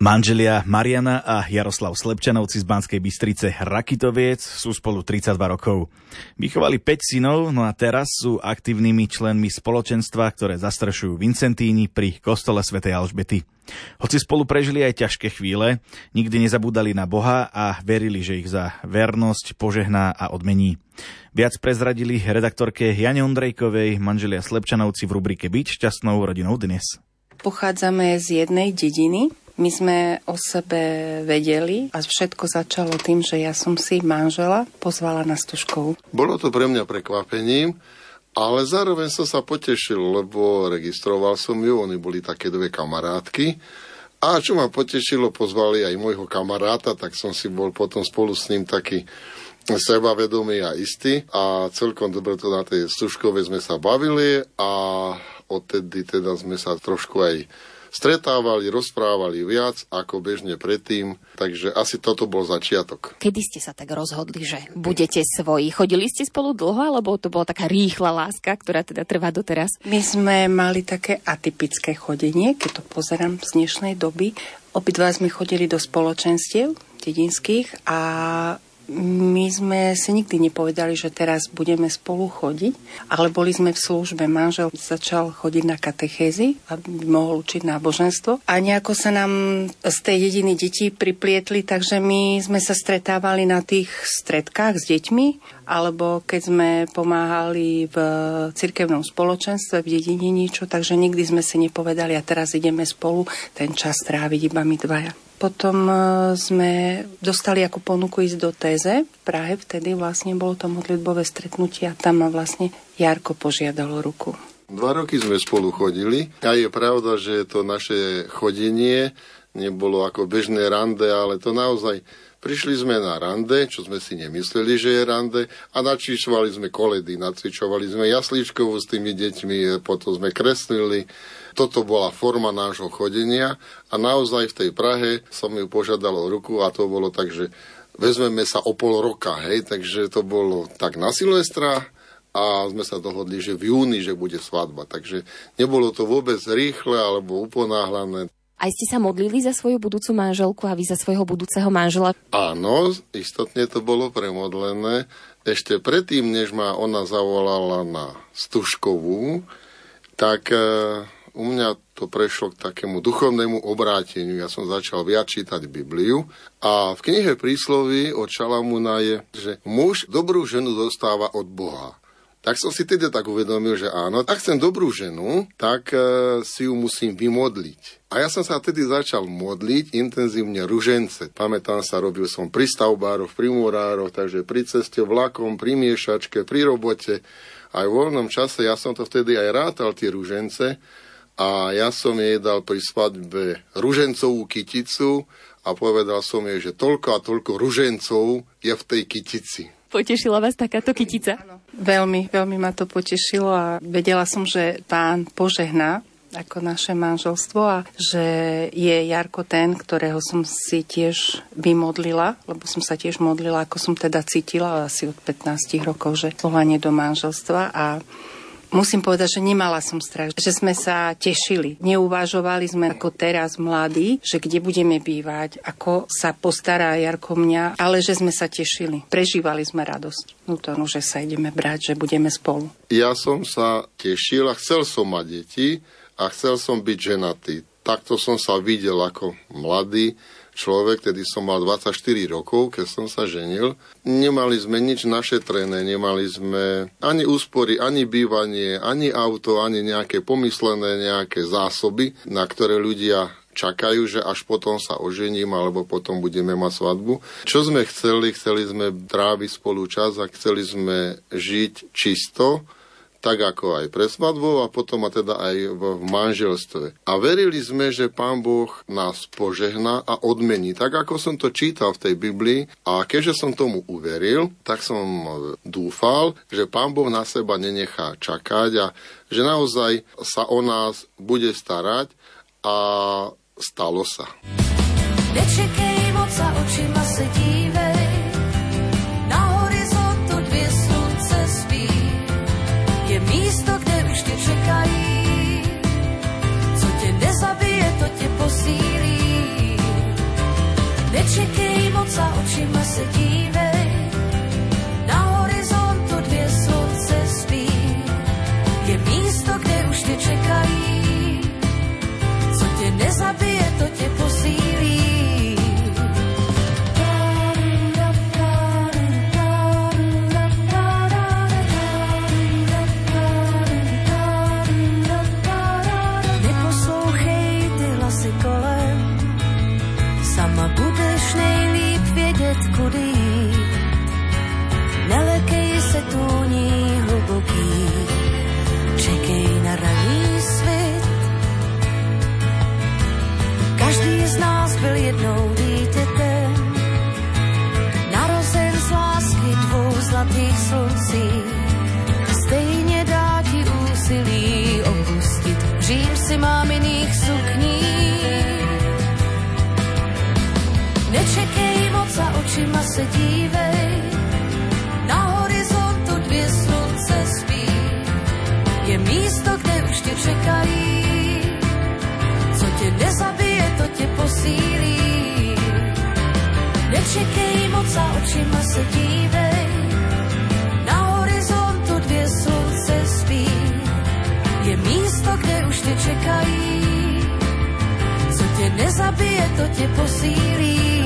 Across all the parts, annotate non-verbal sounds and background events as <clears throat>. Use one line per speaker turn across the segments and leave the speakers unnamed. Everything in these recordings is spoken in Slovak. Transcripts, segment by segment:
Manželia Mariana a Jaroslav Slepčanovci z Banskej Bystrice Rakitoviec sú spolu 32 rokov. Vychovali 5 synov, no a teraz sú aktívnymi členmi spoločenstva, ktoré zastrešujú Vincentíni pri kostole svätej Alžbety. Hoci spolu prežili aj ťažké chvíle, nikdy nezabúdali na Boha a verili, že ich za vernosť požehná a odmení. Viac prezradili redaktorke Jane Ondrejkovej, manželia Slepčanovci v rubrike Byť šťastnou rodinou dnes.
Pochádzame z jednej dediny, my sme o sebe vedeli a všetko začalo tým, že ja som si manžela pozvala na stužkovú.
Bolo to pre mňa prekvapením, ale zároveň som sa potešil, lebo registroval som ju, oni boli také dve kamarátky. A čo ma potešilo, pozvali aj môjho kamaráta, tak som si bol potom spolu s ním taký sebavedomý a istý. A celkom dobre to na tej stužkovej sme sa bavili a odtedy teda sme sa trošku aj stretávali, rozprávali viac ako bežne predtým, takže asi toto bol začiatok.
Kedy ste sa tak rozhodli, že budete svoji? Chodili ste spolu dlho, alebo to bola taká rýchla láska, ktorá teda trvá doteraz?
My sme mali také atypické chodenie, keď to pozerám z dnešnej doby. Obidva sme chodili do spoločenstiev dedinských a my sme si nikdy nepovedali, že teraz budeme spolu chodiť, ale boli sme v službe. Manžel začal chodiť na katechézy, aby mohol učiť náboženstvo. A nejako sa nám z tej jediny deti priplietli, takže my sme sa stretávali na tých stredkách s deťmi, alebo keď sme pomáhali v cirkevnom spoločenstve, v dedine niečo, takže nikdy sme si nepovedali a teraz ideme spolu ten čas tráviť iba my dvaja. Potom e, sme dostali ako ponuku ísť do Téze v Prahe, vtedy vlastne bolo to modlitbové stretnutie a tam ma vlastne Jarko požiadalo ruku.
Dva roky sme spolu chodili a je pravda, že to naše chodenie nebolo ako bežné rande, ale to naozaj Prišli sme na rande, čo sme si nemysleli, že je rande a načíšovali sme koledy, nacvičovali sme jaslíčkovú s tými deťmi, potom sme kreslili. Toto bola forma nášho chodenia a naozaj v tej Prahe som ju požiadal ruku a to bolo tak, že vezmeme sa o pol roka, hej, takže to bolo tak na Silvestra, a sme sa dohodli, že v júni, že bude svadba. Takže nebolo to vôbec rýchle alebo uponáhlané.
Aj ste sa modlili za svoju budúcu manželku a vy za svojho budúceho manžela?
Áno, istotne to bolo premodlené. Ešte predtým, než ma ona zavolala na Stužkovú, tak e, u mňa to prešlo k takému duchovnému obráteniu. Ja som začal viac čítať Bibliu a v knihe prísloví od Šalamúna je, že muž dobrú ženu dostáva od Boha. Tak som si teda tak uvedomil, že áno, ak chcem dobrú ženu, tak e, si ju musím vymodliť. A ja som sa tedy začal modliť intenzívne ružence. Pamätám sa, robil som pri stavbároch, pri murároch, takže pri ceste vlakom, pri miešačke, pri robote. Aj v voľnom čase ja som to vtedy aj rátal, tie ružence. A ja som jej dal pri svadbe ružencovú kyticu a povedal som jej, že toľko a toľko ružencov je v tej kytici.
Potešila vás takáto kytica?
Áno. Veľmi, veľmi ma to potešilo a vedela som, že pán požehná ako naše manželstvo a že je Jarko ten, ktorého som si tiež vymodlila, lebo som sa tiež modlila, ako som teda cítila asi od 15 rokov, že volanie do manželstva a Musím povedať, že nemala som strach, že sme sa tešili. Neuvažovali sme ako teraz mladí, že kde budeme bývať, ako sa postará Jarko mňa, ale že sme sa tešili. Prežívali sme radosť vnútornú, že sa ideme brať, že budeme spolu.
Ja som sa tešil a chcel som mať deti a chcel som byť ženatý. Takto som sa videl ako mladý človek, tedy som mal 24 rokov, keď som sa ženil. Nemali sme nič našetrené, nemali sme ani úspory, ani bývanie, ani auto, ani nejaké pomyslené nejaké zásoby, na ktoré ľudia čakajú, že až potom sa ožením alebo potom budeme mať svadbu. Čo sme chceli? Chceli sme tráviť spolu čas a chceli sme žiť čisto, tak ako aj pre svadbou a potom a teda aj v manželstve. A verili sme, že Pán Boh nás požehná a odmení, tak ako som to čítal v tej Biblii a keďže som tomu uveril, tak som dúfal, že Pán Boh na seba nenechá čakať a že naozaj sa o nás bude starať a stalo sa. Nečekej moc a očima se
Bitch, se dívej, na horizontu dvě slunce spí. Je místo, kde už tě čekají, co tě nezabije, to tě posílí. Nečekej moc a očima se dívej, na horizontu dvě slunce spí. Je místo, kde už tě čekají, co tě nezabije, to tě posílí.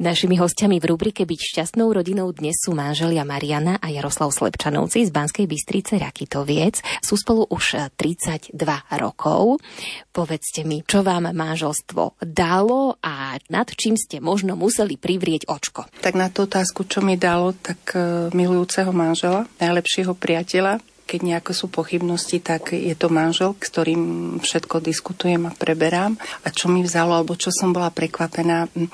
Našimi hostiami v rubrike Byť šťastnou rodinou dnes sú manželia Mariana a Jaroslav Slepčanovci z Banskej Bystrice Rakitoviec. Sú spolu už 32 rokov. Povedzte mi, čo vám manželstvo dalo a nad čím ste možno museli privrieť očko.
Tak na tú otázku, čo mi dalo, tak e, milujúceho manžela, najlepšieho priateľa, keď nejako sú pochybnosti, tak je to manžel, s ktorým všetko diskutujem a preberám. A čo mi vzalo, alebo čo som bola prekvapená, hm,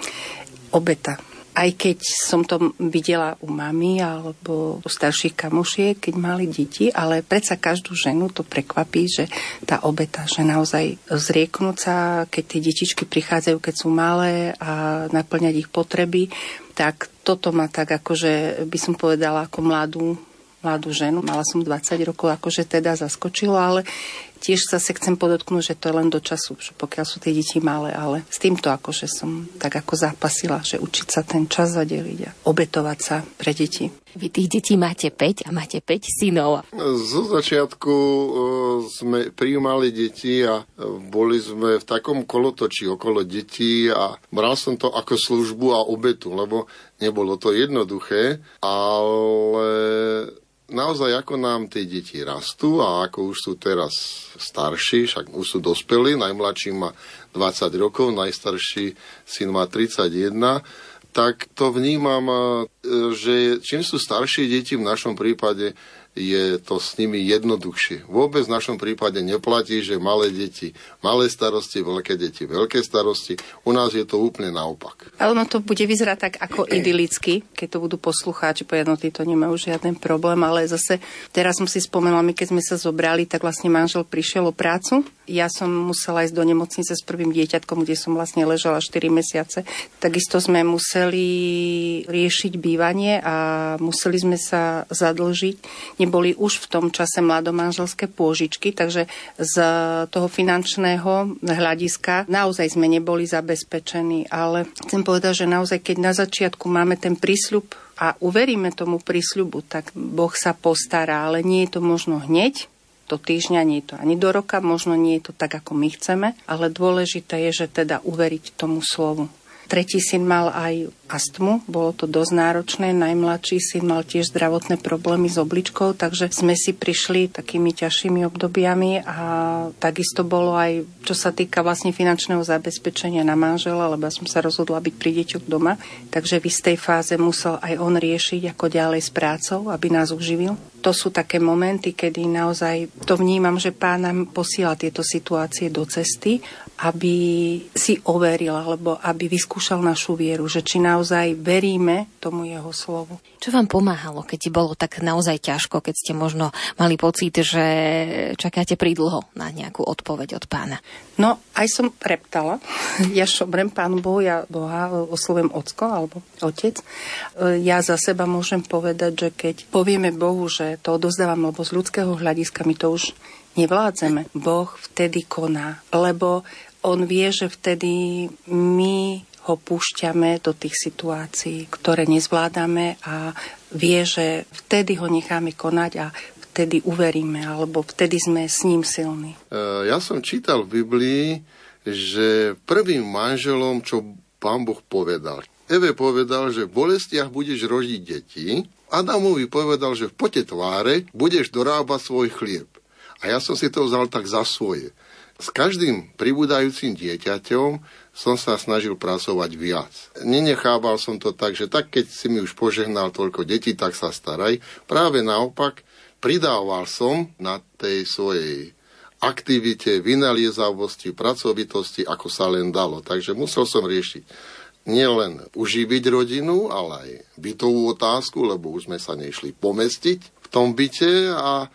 obeta. Aj keď som to videla u mami alebo u starších kamošiek, keď mali deti, ale predsa každú ženu to prekvapí, že tá obeta, že naozaj zrieknúť sa, keď tie detičky prichádzajú, keď sú malé a naplňať ich potreby, tak toto ma tak akože by som povedala ako mladú mladú ženu, mala som 20 rokov, akože teda zaskočilo, ale tiež zase chcem podotknúť, že to je len do času, že pokiaľ sú tie deti malé, ale s týmto akože som tak ako zápasila, že učiť sa ten čas zadeliť a obetovať sa pre deti.
Vy tých detí máte 5 a máte 5 synov.
Zo začiatku e, sme prijímali deti a e, boli sme v takom kolotočí okolo detí a bral som to ako službu a obetu, lebo nebolo to jednoduché, ale naozaj ako nám tie deti rastú a ako už sú teraz starší, však už sú dospelí, najmladší má 20 rokov, najstarší syn má 31, tak to vnímam, že čím sú staršie deti v našom prípade, je to s nimi jednoduchšie. Vôbec v našom prípade neplatí, že malé deti, malé starosti, veľké deti, veľké starosti. U nás je to úplne naopak.
Ale ono to bude vyzerať tak ako <clears throat> idylicky, keď to budú poslucháči, povedať, no títo nemajú žiaden problém, ale zase teraz som si spomenula, my keď sme sa zobrali, tak vlastne manžel prišiel o prácu. Ja som musela ísť do nemocnice s prvým dieťatkom, kde som vlastne ležala 4 mesiace. Takisto sme museli riešiť bývanie a museli sme sa zadlžiť boli už v tom čase mladomanželské pôžičky, takže z toho finančného hľadiska naozaj sme neboli zabezpečení, ale chcem povedať, že naozaj keď na začiatku máme ten prísľub a uveríme tomu prísľubu, tak Boh sa postará, ale nie je to možno hneď, do týždňa, nie je to ani do roka, možno nie je to tak, ako my chceme, ale dôležité je, že teda uveriť tomu slovu. Tretí syn mal aj astmu, bolo to dosť náročné. Najmladší syn mal tiež zdravotné problémy s obličkou, takže sme si prišli takými ťažšími obdobiami a takisto bolo aj, čo sa týka vlastne finančného zabezpečenia na manžela, lebo ja som sa rozhodla byť pri deťoch doma, takže v istej fáze musel aj on riešiť, ako ďalej s prácou, aby nás uživil. To sú také momenty, kedy naozaj to vnímam, že pán nám posiela tieto situácie do cesty, aby si overil, alebo aby vyskúšal našu vieru, že či naozaj veríme tomu jeho slovu.
Čo vám pomáhalo, keď ti bolo tak naozaj ťažko, keď ste možno mali pocit, že čakáte pridlho na nejakú odpoveď od pána?
No, aj som reptala. <laughs> Ja šobrem pánu Bohu, ja Boha oslovujem ocko alebo otec. Ja za seba môžem povedať, že keď povieme Bohu, že to odozdávam, lebo z ľudského hľadiska my to už nevládzeme, Boh vtedy koná, lebo on vie, že vtedy my ho púšťame do tých situácií, ktoré nezvládame a vie, že vtedy ho necháme konať a vtedy uveríme, alebo vtedy sme s ním silní.
E, ja som čítal v Biblii, že prvým manželom, čo pán Boh povedal, Eve povedal, že v bolestiach budeš rodiť deti, Adamovi povedal, že v pote tváre budeš dorábať svoj chlieb. A ja som si to vzal tak za svoje. S každým pribúdajúcim dieťaťom som sa snažil pracovať viac. Nenechával som to tak, že tak keď si mi už požehnal toľko detí, tak sa staraj. Práve naopak, pridával som na tej svojej aktivite, vynaliezavosti, pracovitosti, ako sa len dalo. Takže musel som riešiť nielen uživiť rodinu, ale aj bytovú otázku, lebo už sme sa nešli pomestiť v tom byte a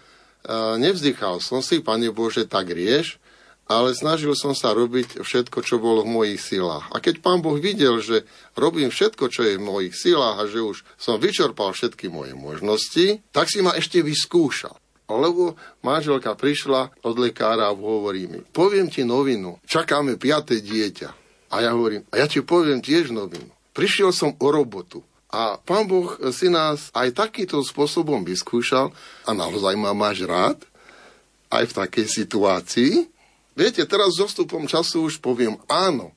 nevzdychal som si, Pane Bože, tak rieš, ale snažil som sa robiť všetko, čo bolo v mojich silách. A keď pán Boh videl, že robím všetko, čo je v mojich silách a že už som vyčerpal všetky moje možnosti, tak si ma ešte vyskúšal. Lebo manželka prišla od lekára a hovorí mi, poviem ti novinu, čakáme piaté dieťa. A ja hovorím, a ja ti poviem tiež novinu. Prišiel som o robotu. A pán Boh si nás aj takýmto spôsobom vyskúšal a naozaj ma máš rád, aj v takej situácii, Viete, teraz s zostupom času už poviem áno,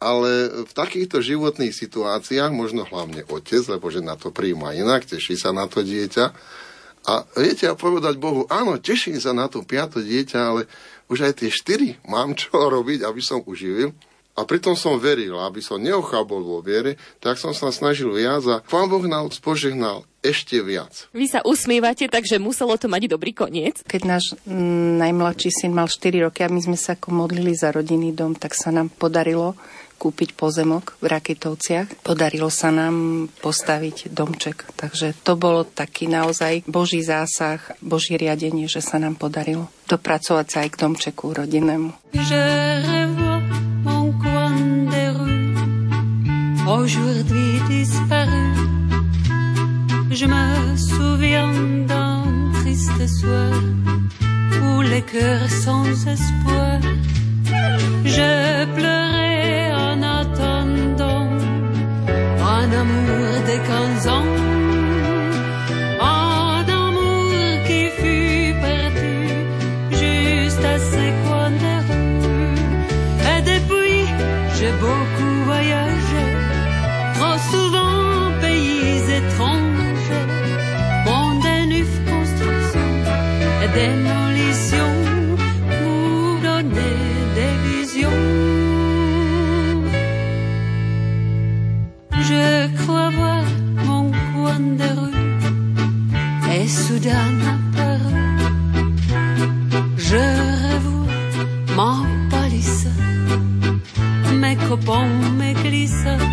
ale v takýchto životných situáciách, možno hlavne otec, lebo že na to príjma inak, teší sa na to dieťa. A viete, a povedať Bohu, áno, teším sa na to piato dieťa, ale už aj tie štyri mám čo robiť, aby som uživil. A pritom som veril, aby som neochabol vo viere, tak som sa snažil viac a pán Boh nás požehnal ešte viac.
Vy sa usmievate, takže muselo to mať dobrý koniec.
Keď náš mm, najmladší syn mal 4 roky a my sme sa ako modlili za rodinný dom, tak sa nám podarilo kúpiť pozemok v Raketovciach. Podarilo sa nám postaviť domček. Takže to bolo taký naozaj Boží zásah, Boží riadenie, že sa nám podarilo dopracovať sa aj k domčeku rodinnému. Je aujourd'hui disparu. Je me souviens d'un triste soir où les cœurs sans espoir. Je pleurais en attendant un amour de quinze ans. Et soudain apparu. Je revois ma palisse, mes copains, mes glissades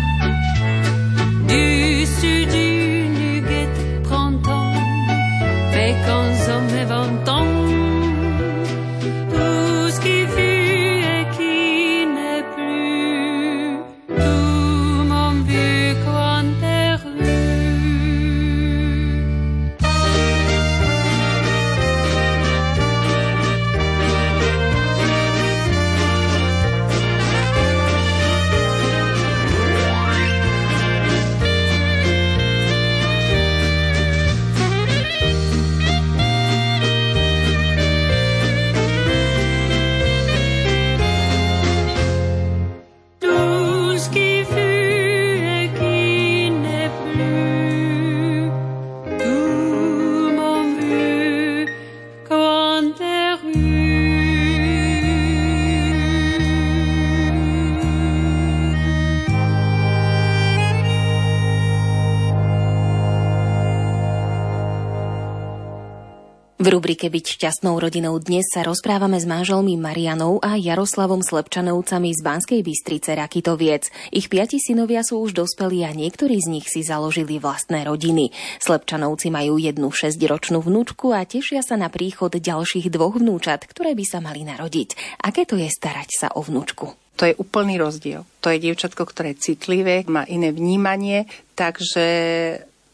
V rubrike Byť šťastnou rodinou dnes sa rozprávame s manželmi Marianou a Jaroslavom Slepčanovcami z Banskej Bystrice Rakitoviec. Ich piati synovia sú už dospelí a niektorí z nich si založili vlastné rodiny. Slepčanovci majú jednu šesťročnú vnúčku a tešia sa na príchod ďalších dvoch vnúčat, ktoré by sa mali narodiť. Aké to je starať sa o vnúčku?
To je úplný rozdiel. To je dievčatko, ktoré je citlivé, má iné vnímanie, takže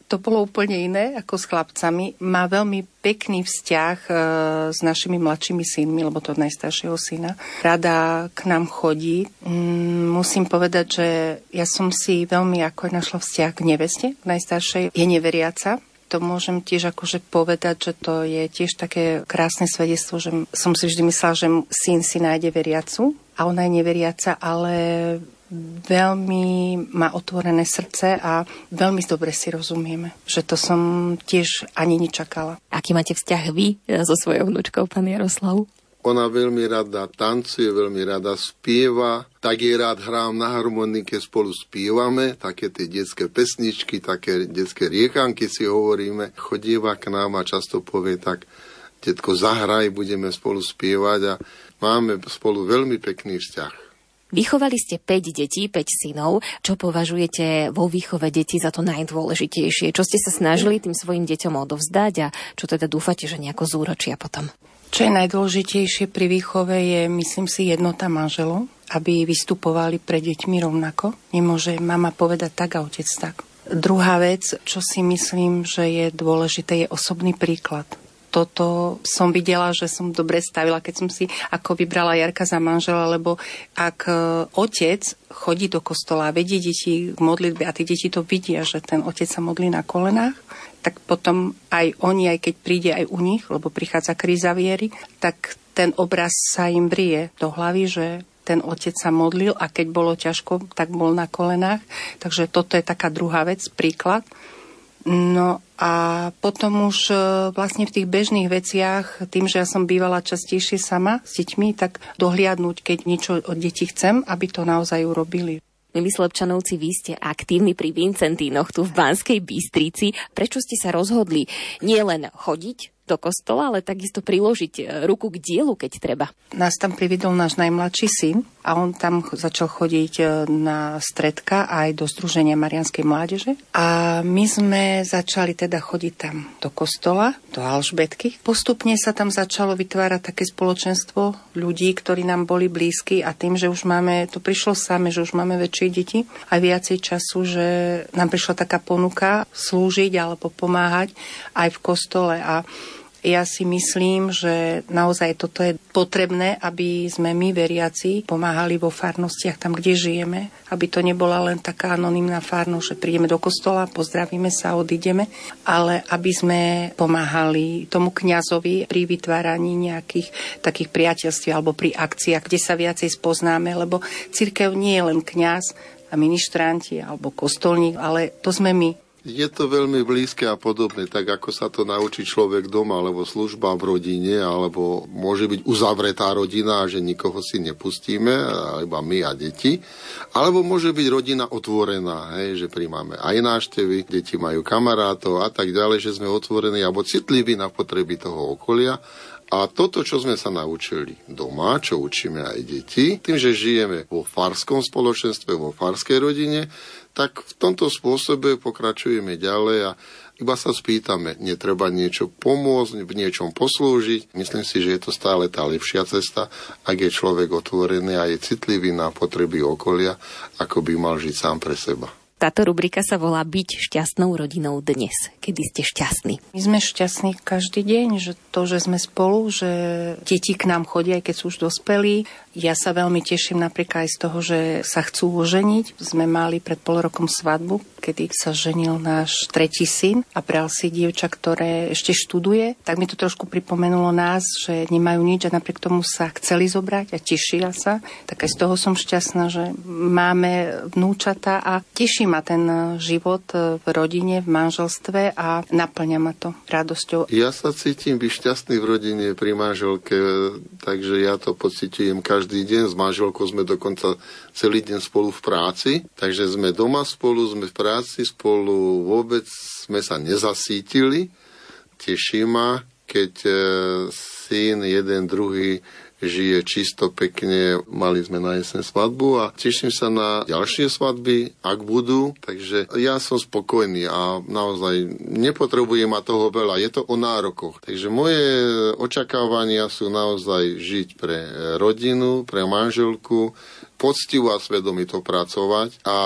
to bolo úplne iné ako s chlapcami. Má veľmi pekný vzťah e, s našimi mladšími synmi, lebo to od najstaršieho syna. Rada k nám chodí. Mm, musím povedať, že ja som si veľmi ako našla vzťah k neveste, najstaršej. Je neveriaca, to môžem tiež akože povedať, že to je tiež také krásne svedectvo, že som si vždy myslela, že syn si nájde veriacu a ona je neveriaca, ale veľmi má otvorené srdce a veľmi dobre si rozumieme. Že to som tiež ani nečakala.
Aký máte vzťah vy e, so svojou vnúčkou, pán Jaroslav?
Ona veľmi rada tancuje, veľmi rada spieva, tak je rád hrám na harmonike, spolu spievame, také tie detské pesničky, také detské riekanky si hovoríme. Chodíva k nám a často povie tak, detko, zahraj, budeme spolu spievať a máme spolu veľmi pekný vzťah.
Vychovali ste 5 detí, 5 synov. Čo považujete vo výchove detí za to najdôležitejšie? Čo ste sa snažili tým svojim deťom odovzdať a čo teda dúfate, že nejako zúročia potom?
Čo je najdôležitejšie pri výchove je, myslím si, jednota manželov, aby vystupovali pre deťmi rovnako. Nemôže mama povedať tak a otec tak. Druhá vec, čo si myslím, že je dôležité, je osobný príklad toto som videla, že som dobre stavila, keď som si ako vybrala Jarka za manžela, lebo ak e, otec chodí do kostola a vedie deti k modlitbe a tie deti to vidia, že ten otec sa modlí na kolenách, tak potom aj oni, aj keď príde aj u nich, lebo prichádza kríza viery, tak ten obraz sa im brie do hlavy, že ten otec sa modlil a keď bolo ťažko, tak bol na kolenách. Takže toto je taká druhá vec, príklad. No a potom už e, vlastne v tých bežných veciach, tým, že ja som bývala častejšie sama s deťmi, tak dohliadnúť, keď niečo od detí chcem, aby to naozaj urobili.
Milí Slepčanovci, vy ste aktívni pri Vincentínoch tu v Banskej Bystrici. Prečo ste sa rozhodli nielen chodiť do kostola, ale takisto priložiť e, ruku k dielu, keď treba.
Nás tam prividol náš najmladší syn a on tam začal chodiť e, na stredka aj do Združenia Marianskej mládeže. A my sme začali teda chodiť tam do kostola, do Alžbetky. Postupne sa tam začalo vytvárať také spoločenstvo ľudí, ktorí nám boli blízki a tým, že už máme, to prišlo same, že už máme väčšie deti a viacej času, že nám prišla taká ponuka slúžiť alebo pomáhať aj v kostole a ja si myslím, že naozaj toto je potrebné, aby sme my veriaci pomáhali vo farnostiach tam, kde žijeme, aby to nebola len taká anonimná farnosť, že prídeme do kostola, pozdravíme sa, odídeme, ale aby sme pomáhali tomu kňazovi pri vytváraní nejakých takých priateľství alebo pri akciách, kde sa viacej spoznáme, lebo církev nie je len kňaz, a ministranti alebo kostolník, ale to sme my.
Je to veľmi blízke a podobné, tak ako sa to naučí človek doma, alebo služba v rodine, alebo môže byť uzavretá rodina, že nikoho si nepustíme, iba my a deti. Alebo môže byť rodina otvorená, hej, že príjmame aj náštevy, deti majú kamarátov a tak ďalej, že sme otvorení alebo citliví na potreby toho okolia a toto, čo sme sa naučili doma, čo učíme aj deti, tým, že žijeme vo farskom spoločenstve, vo farskej rodine, tak v tomto spôsobe pokračujeme ďalej a iba sa spýtame, netreba niečo pomôcť, v niečom poslúžiť. Myslím si, že je to stále tá lepšia cesta, ak je človek otvorený a je citlivý na potreby okolia, ako by mal žiť sám pre seba.
Táto rubrika sa volá Byť šťastnou rodinou dnes. Kedy ste šťastní?
My sme šťastní každý deň, že to, že sme spolu, že deti k nám chodia, aj keď sú už dospelí. Ja sa veľmi teším napríklad aj z toho, že sa chcú oženiť. Sme mali pred pol rokom svadbu, kedy sa ženil náš tretí syn a bral si dievča, ktoré ešte študuje. Tak mi to trošku pripomenulo nás, že nemajú nič a napriek tomu sa chceli zobrať a tešia sa. Tak aj z toho som šťastná, že máme vnúčata a Teší ma ten život v rodine, v manželstve a naplňa ma to radosťou.
Ja sa cítim byť šťastný v rodine pri manželke, takže ja to pociťujem každý deň. S manželkou sme dokonca celý deň spolu v práci, takže sme doma spolu, sme v práci spolu, vôbec sme sa nezasítili. Teší ma, keď e, syn jeden, druhý žije čisto, pekne. Mali sme na jeseň svadbu a teším sa na ďalšie svadby, ak budú. Takže ja som spokojný a naozaj nepotrebujem ma toho veľa. Je to o nárokoch. Takže moje očakávania sú naozaj žiť pre rodinu, pre manželku, poctivo a svedomito pracovať a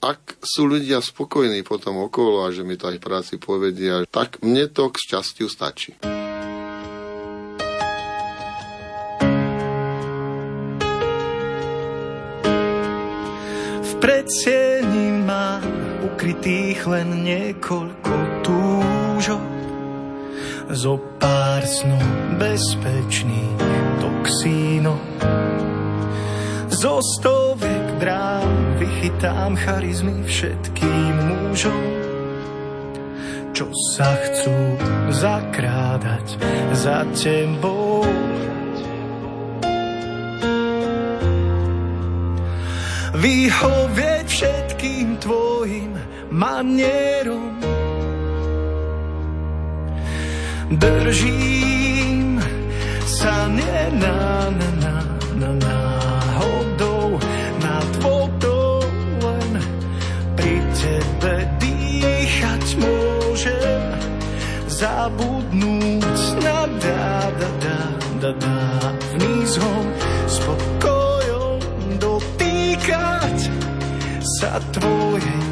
ak sú ľudia spokojní potom okolo a že mi to aj práci povedia, tak mne to k šťastiu stačí.
Predsieni má ukrytých len niekoľko túžok. Zo pár snov bezpečných toxínov. Zo stoviek dráv vychytám charizmy všetkým mužom, čo sa chcú zakrádať za tebou. Vyhovieť všetkým tvojim manierom. Držím sa nie na, na, na, na náhodou nad vodou, len pri tebe dýchať môžem zabudnúť na da, da, da, da, da, vnízhom sa tvojej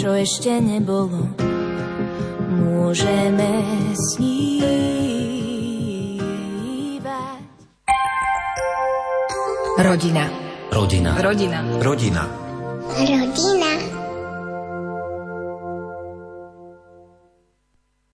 čo ešte nebolo. Môžeme snívať.
Rodina.
Rodina.
Rodina.
Rodina.
Rodina.